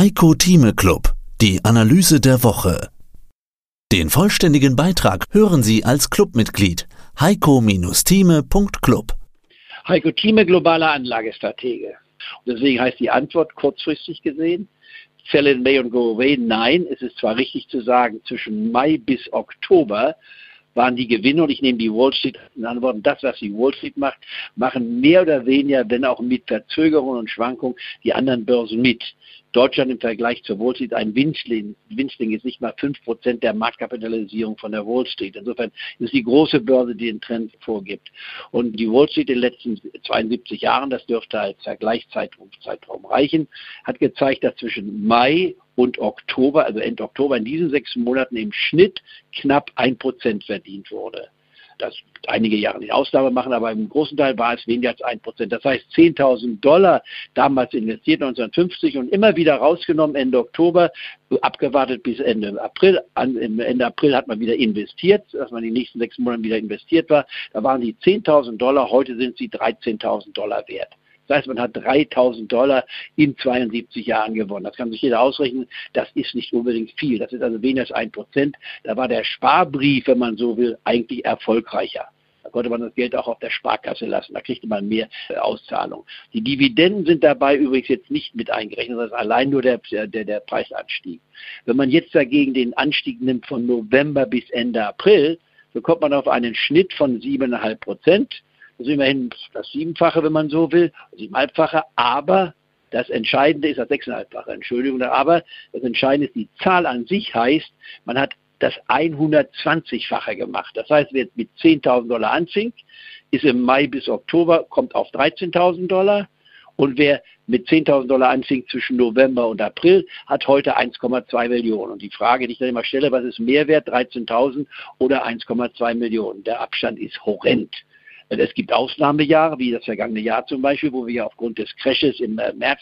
Heiko Thieme Club, die Analyse der Woche. Den vollständigen Beitrag hören Sie als Clubmitglied heiko-thieme.club. Heiko Thieme, globaler Anlagestratege. Und deswegen heißt die Antwort kurzfristig gesehen, Sell in May und Go Away. Nein, es ist zwar richtig zu sagen, zwischen Mai bis Oktober waren die Gewinne, und ich nehme die Wall Street in anderen Worten, das, was die Wall Street macht, machen mehr oder weniger, wenn auch mit Verzögerungen und Schwankungen, die anderen Börsen mit. Deutschland im Vergleich zur Wall Street ein Winzling. Winzling ist nicht mal 5% der Marktkapitalisierung von der Wall Street. Insofern ist die große Börse, die den Trend vorgibt. Und die Wall Street in den letzten 72 Jahren, das dürfte als Vergleichszeitraum Zeitraum reichen, hat gezeigt, dass zwischen Mai und Oktober, also Ende Oktober, in diesen sechs Monaten im Schnitt knapp ein Prozent verdient wurde. Das einige Jahre nicht Ausnahme machen, aber im großen Teil war es weniger als ein Prozent. Das heißt 10.000 Dollar damals investiert 1950 und immer wieder rausgenommen Ende Oktober, abgewartet bis Ende April. Ende April hat man wieder investiert, dass man die nächsten sechs Monate wieder investiert war. Da waren die 10.000 Dollar, heute sind sie 13.000 Dollar wert. Das heißt, man hat 3000 Dollar in 72 Jahren gewonnen. Das kann sich jeder ausrechnen. Das ist nicht unbedingt viel. Das ist also weniger als ein Prozent. Da war der Sparbrief, wenn man so will, eigentlich erfolgreicher. Da konnte man das Geld auch auf der Sparkasse lassen. Da kriegte man mehr äh, Auszahlung. Die Dividenden sind dabei übrigens jetzt nicht mit eingerechnet, sondern allein nur der, der, der Preisanstieg. Wenn man jetzt dagegen den Anstieg nimmt von November bis Ende April, so kommt man auf einen Schnitt von 7,5 Prozent. Das ist immerhin das Siebenfache, wenn man so will, Siebenhalbfache, aber das Entscheidende ist das Sechseinhalbfache, Entschuldigung, aber das Entscheidende ist, die Zahl an sich heißt, man hat das 120-fache gemacht. Das heißt, wer mit 10.000 Dollar anfängt, ist im Mai bis Oktober, kommt auf 13.000 Dollar. Und wer mit 10.000 Dollar anfängt zwischen November und April, hat heute 1,2 Millionen. Und die Frage, die ich dann immer stelle, was ist mehr wert, 13.000 oder 1,2 Millionen? Der Abstand ist horrend. Es gibt Ausnahmejahre, wie das vergangene Jahr zum Beispiel, wo wir ja aufgrund des Crashes im äh, März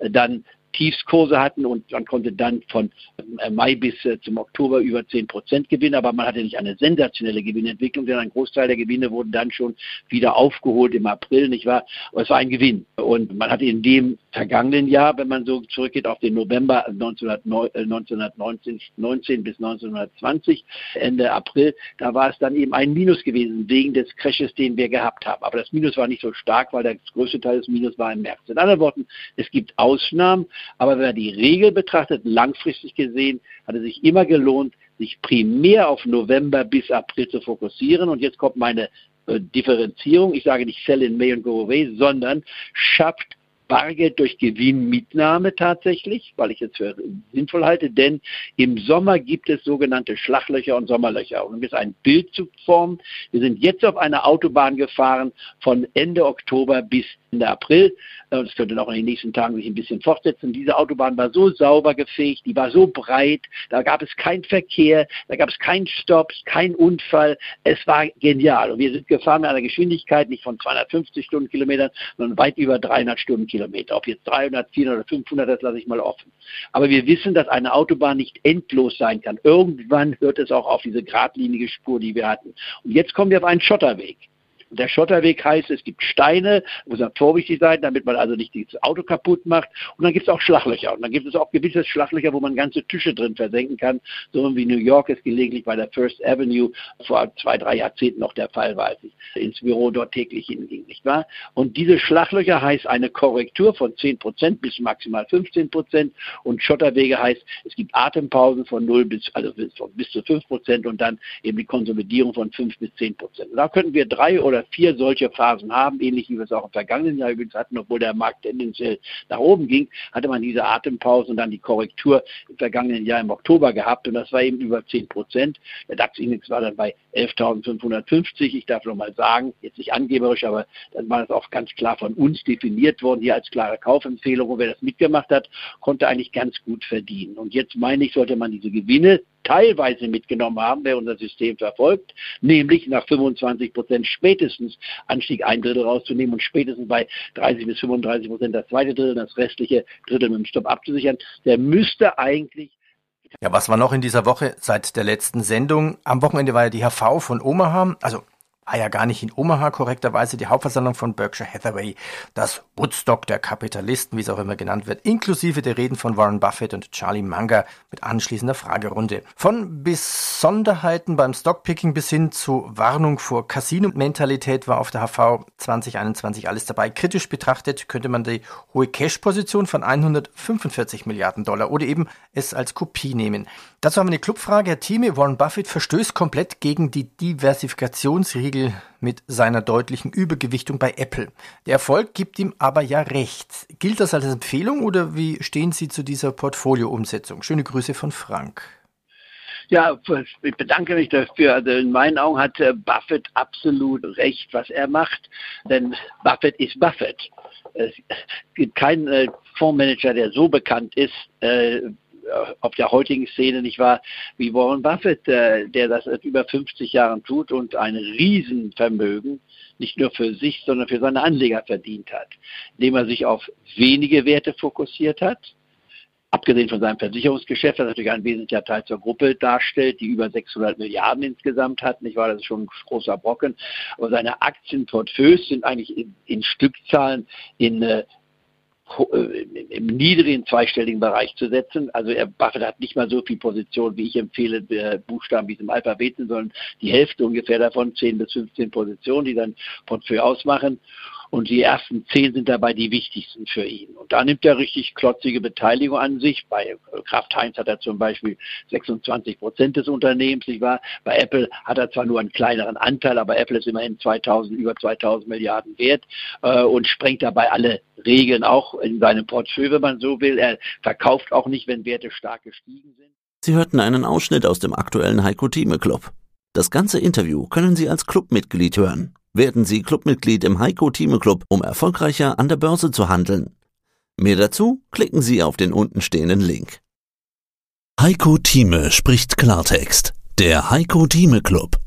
äh, dann Tiefskurse hatten und man konnte dann von äh, Mai bis zum Oktober über 10 Prozent gewinnen, aber man hatte nicht eine sensationelle Gewinnentwicklung, denn ein Großteil der Gewinne wurden dann schon wieder aufgeholt im April, nicht wahr? Aber es war ein Gewinn. Und man hatte in dem vergangenen Jahr, wenn man so zurückgeht auf den November 1919 19 bis 1920, Ende April, da war es dann eben ein Minus gewesen wegen des Crashes, den wir gehabt haben. Aber das Minus war nicht so stark, weil der größte Teil des Minus war im März. In anderen Worten, es gibt Ausnahmen, aber wenn man die Regel betrachtet, langfristig gesehen, hat es sich immer gelohnt, sich primär auf November bis April zu fokussieren. Und jetzt kommt meine äh, Differenzierung. Ich sage nicht sell in May and go away, sondern schafft Bargeld durch Gewinnmitnahme tatsächlich, weil ich es für sinnvoll halte, denn im Sommer gibt es sogenannte Schlaglöcher und Sommerlöcher. Um jetzt ein Bild zu formen, wir sind jetzt auf einer Autobahn gefahren von Ende Oktober bis Ende April. Äh, das könnte noch in den nächsten Tagen sich ein bisschen fortsetzen. Diese Autobahn war so sauber gefegt, die war so breit, da gab es keinen Verkehr, da gab es keinen Stopp, keinen Unfall. Es war genial. Und wir sind gefahren mit einer Geschwindigkeit nicht von 250 Stundenkilometern, sondern weit über 300 Stundenkilometer. Ob jetzt 300, 400 oder 500, das lasse ich mal offen. Aber wir wissen, dass eine Autobahn nicht endlos sein kann. Irgendwann hört es auch auf diese geradlinige Spur, die wir hatten. Und jetzt kommen wir auf einen Schotterweg. Der Schotterweg heißt, es gibt Steine, muss man vorsichtig sein, damit man also nicht das Auto kaputt macht. Und dann gibt es auch Schlaglöcher. Und dann gibt es auch gewisse Schlaglöcher, wo man ganze Tische drin versenken kann, so wie New York es gelegentlich bei der First Avenue vor zwei, drei Jahrzehnten noch der Fall war, als ich ins Büro dort täglich hinging, nicht wahr? Und diese Schlaglöcher heißt eine Korrektur von 10 Prozent bis maximal 15 Prozent. Und Schotterwege heißt, es gibt Atempausen von 0 bis, also bis, bis zu 5 Prozent und dann eben die Konsolidierung von 5 bis 10 Prozent. Da könnten wir drei oder oder vier solche Phasen haben, ähnlich wie wir es auch im vergangenen Jahr übrigens hatten, obwohl der Markt tendenziell nach oben ging, hatte man diese Atempause und dann die Korrektur im vergangenen Jahr im Oktober gehabt und das war eben über 10 Prozent. Der DAX-Index war dann bei 11.550. Ich darf noch mal sagen, jetzt nicht angeberisch, aber dann war das auch ganz klar von uns definiert worden, hier als klare Kaufempfehlung. Und wer das mitgemacht hat, konnte eigentlich ganz gut verdienen. Und jetzt meine ich, sollte man diese Gewinne teilweise mitgenommen haben, wer unser System verfolgt, nämlich nach 25 Prozent spätestens Anstieg ein Drittel rauszunehmen und spätestens bei 30 bis 35 Prozent das zweite Drittel, das restliche Drittel mit dem Stopp abzusichern. Der müsste eigentlich ja, was war noch in dieser Woche seit der letzten Sendung? Am Wochenende war ja die HV von Omaha, also war ja gar nicht in Omaha korrekterweise die Hauptversammlung von Berkshire Hathaway. Das Woodstock der Kapitalisten, wie es auch immer genannt wird, inklusive der Reden von Warren Buffett und Charlie Munger mit anschließender Fragerunde. Von Besonderheiten beim Stockpicking bis hin zu Warnung vor Casino-Mentalität war auf der HV 2021 alles dabei. Kritisch betrachtet könnte man die hohe Cash-Position von 145 Milliarden Dollar oder eben es als Kopie nehmen. Dazu haben wir eine Clubfrage. Herr Thieme, Warren Buffett verstößt komplett gegen die Diversifikationsregel mit seiner deutlichen Übergewichtung bei Apple. Der Erfolg gibt ihm aber ja recht. Gilt das als Empfehlung oder wie stehen Sie zu dieser Portfolioumsetzung? Schöne Grüße von Frank. Ja, ich bedanke mich dafür. Also in meinen Augen hat äh, Buffett absolut recht, was er macht, denn Buffett ist Buffett. Es gibt keinen äh, Fondsmanager, der so bekannt ist, äh, auf der heutigen Szene nicht wahr, wie Warren Buffett, der das seit über 50 Jahren tut und ein Riesenvermögen nicht nur für sich, sondern für seine Anleger verdient hat, indem er sich auf wenige Werte fokussiert hat, abgesehen von seinem Versicherungsgeschäft, das natürlich ein wesentlicher Teil zur Gruppe darstellt, die über 600 Milliarden insgesamt hat, nicht wahr? Das ist schon ein großer Brocken. Aber seine Aktienportfolios sind eigentlich in, in Stückzahlen in äh, äh, im niedrigen zweistelligen Bereich zu setzen. Also er, Buffett hat nicht mal so viel Position, wie ich empfehle, Buchstaben wie im Alphabet sind, sondern die Hälfte ungefähr davon, 10 bis 15 Positionen, die dann Portfolio ausmachen. Und die ersten zehn sind dabei die wichtigsten für ihn. Und da nimmt er richtig klotzige Beteiligung an sich. Bei Kraft Heinz hat er zum Beispiel 26 Prozent des Unternehmens, nicht wahr? Bei Apple hat er zwar nur einen kleineren Anteil, aber Apple ist immerhin 2000, über 2000 Milliarden wert äh, und sprengt dabei alle Regeln auch in seinem Portfolio, wenn man so will. Er verkauft auch nicht, wenn Werte stark gestiegen sind. Sie hörten einen Ausschnitt aus dem aktuellen Heiko Thieme Club. Das ganze Interview können Sie als Clubmitglied hören. Werden Sie Clubmitglied im Heiko Thieme Club, um erfolgreicher an der Börse zu handeln. Mehr dazu klicken Sie auf den untenstehenden Link. Heiko Thieme spricht Klartext. Der Heiko Thieme Club.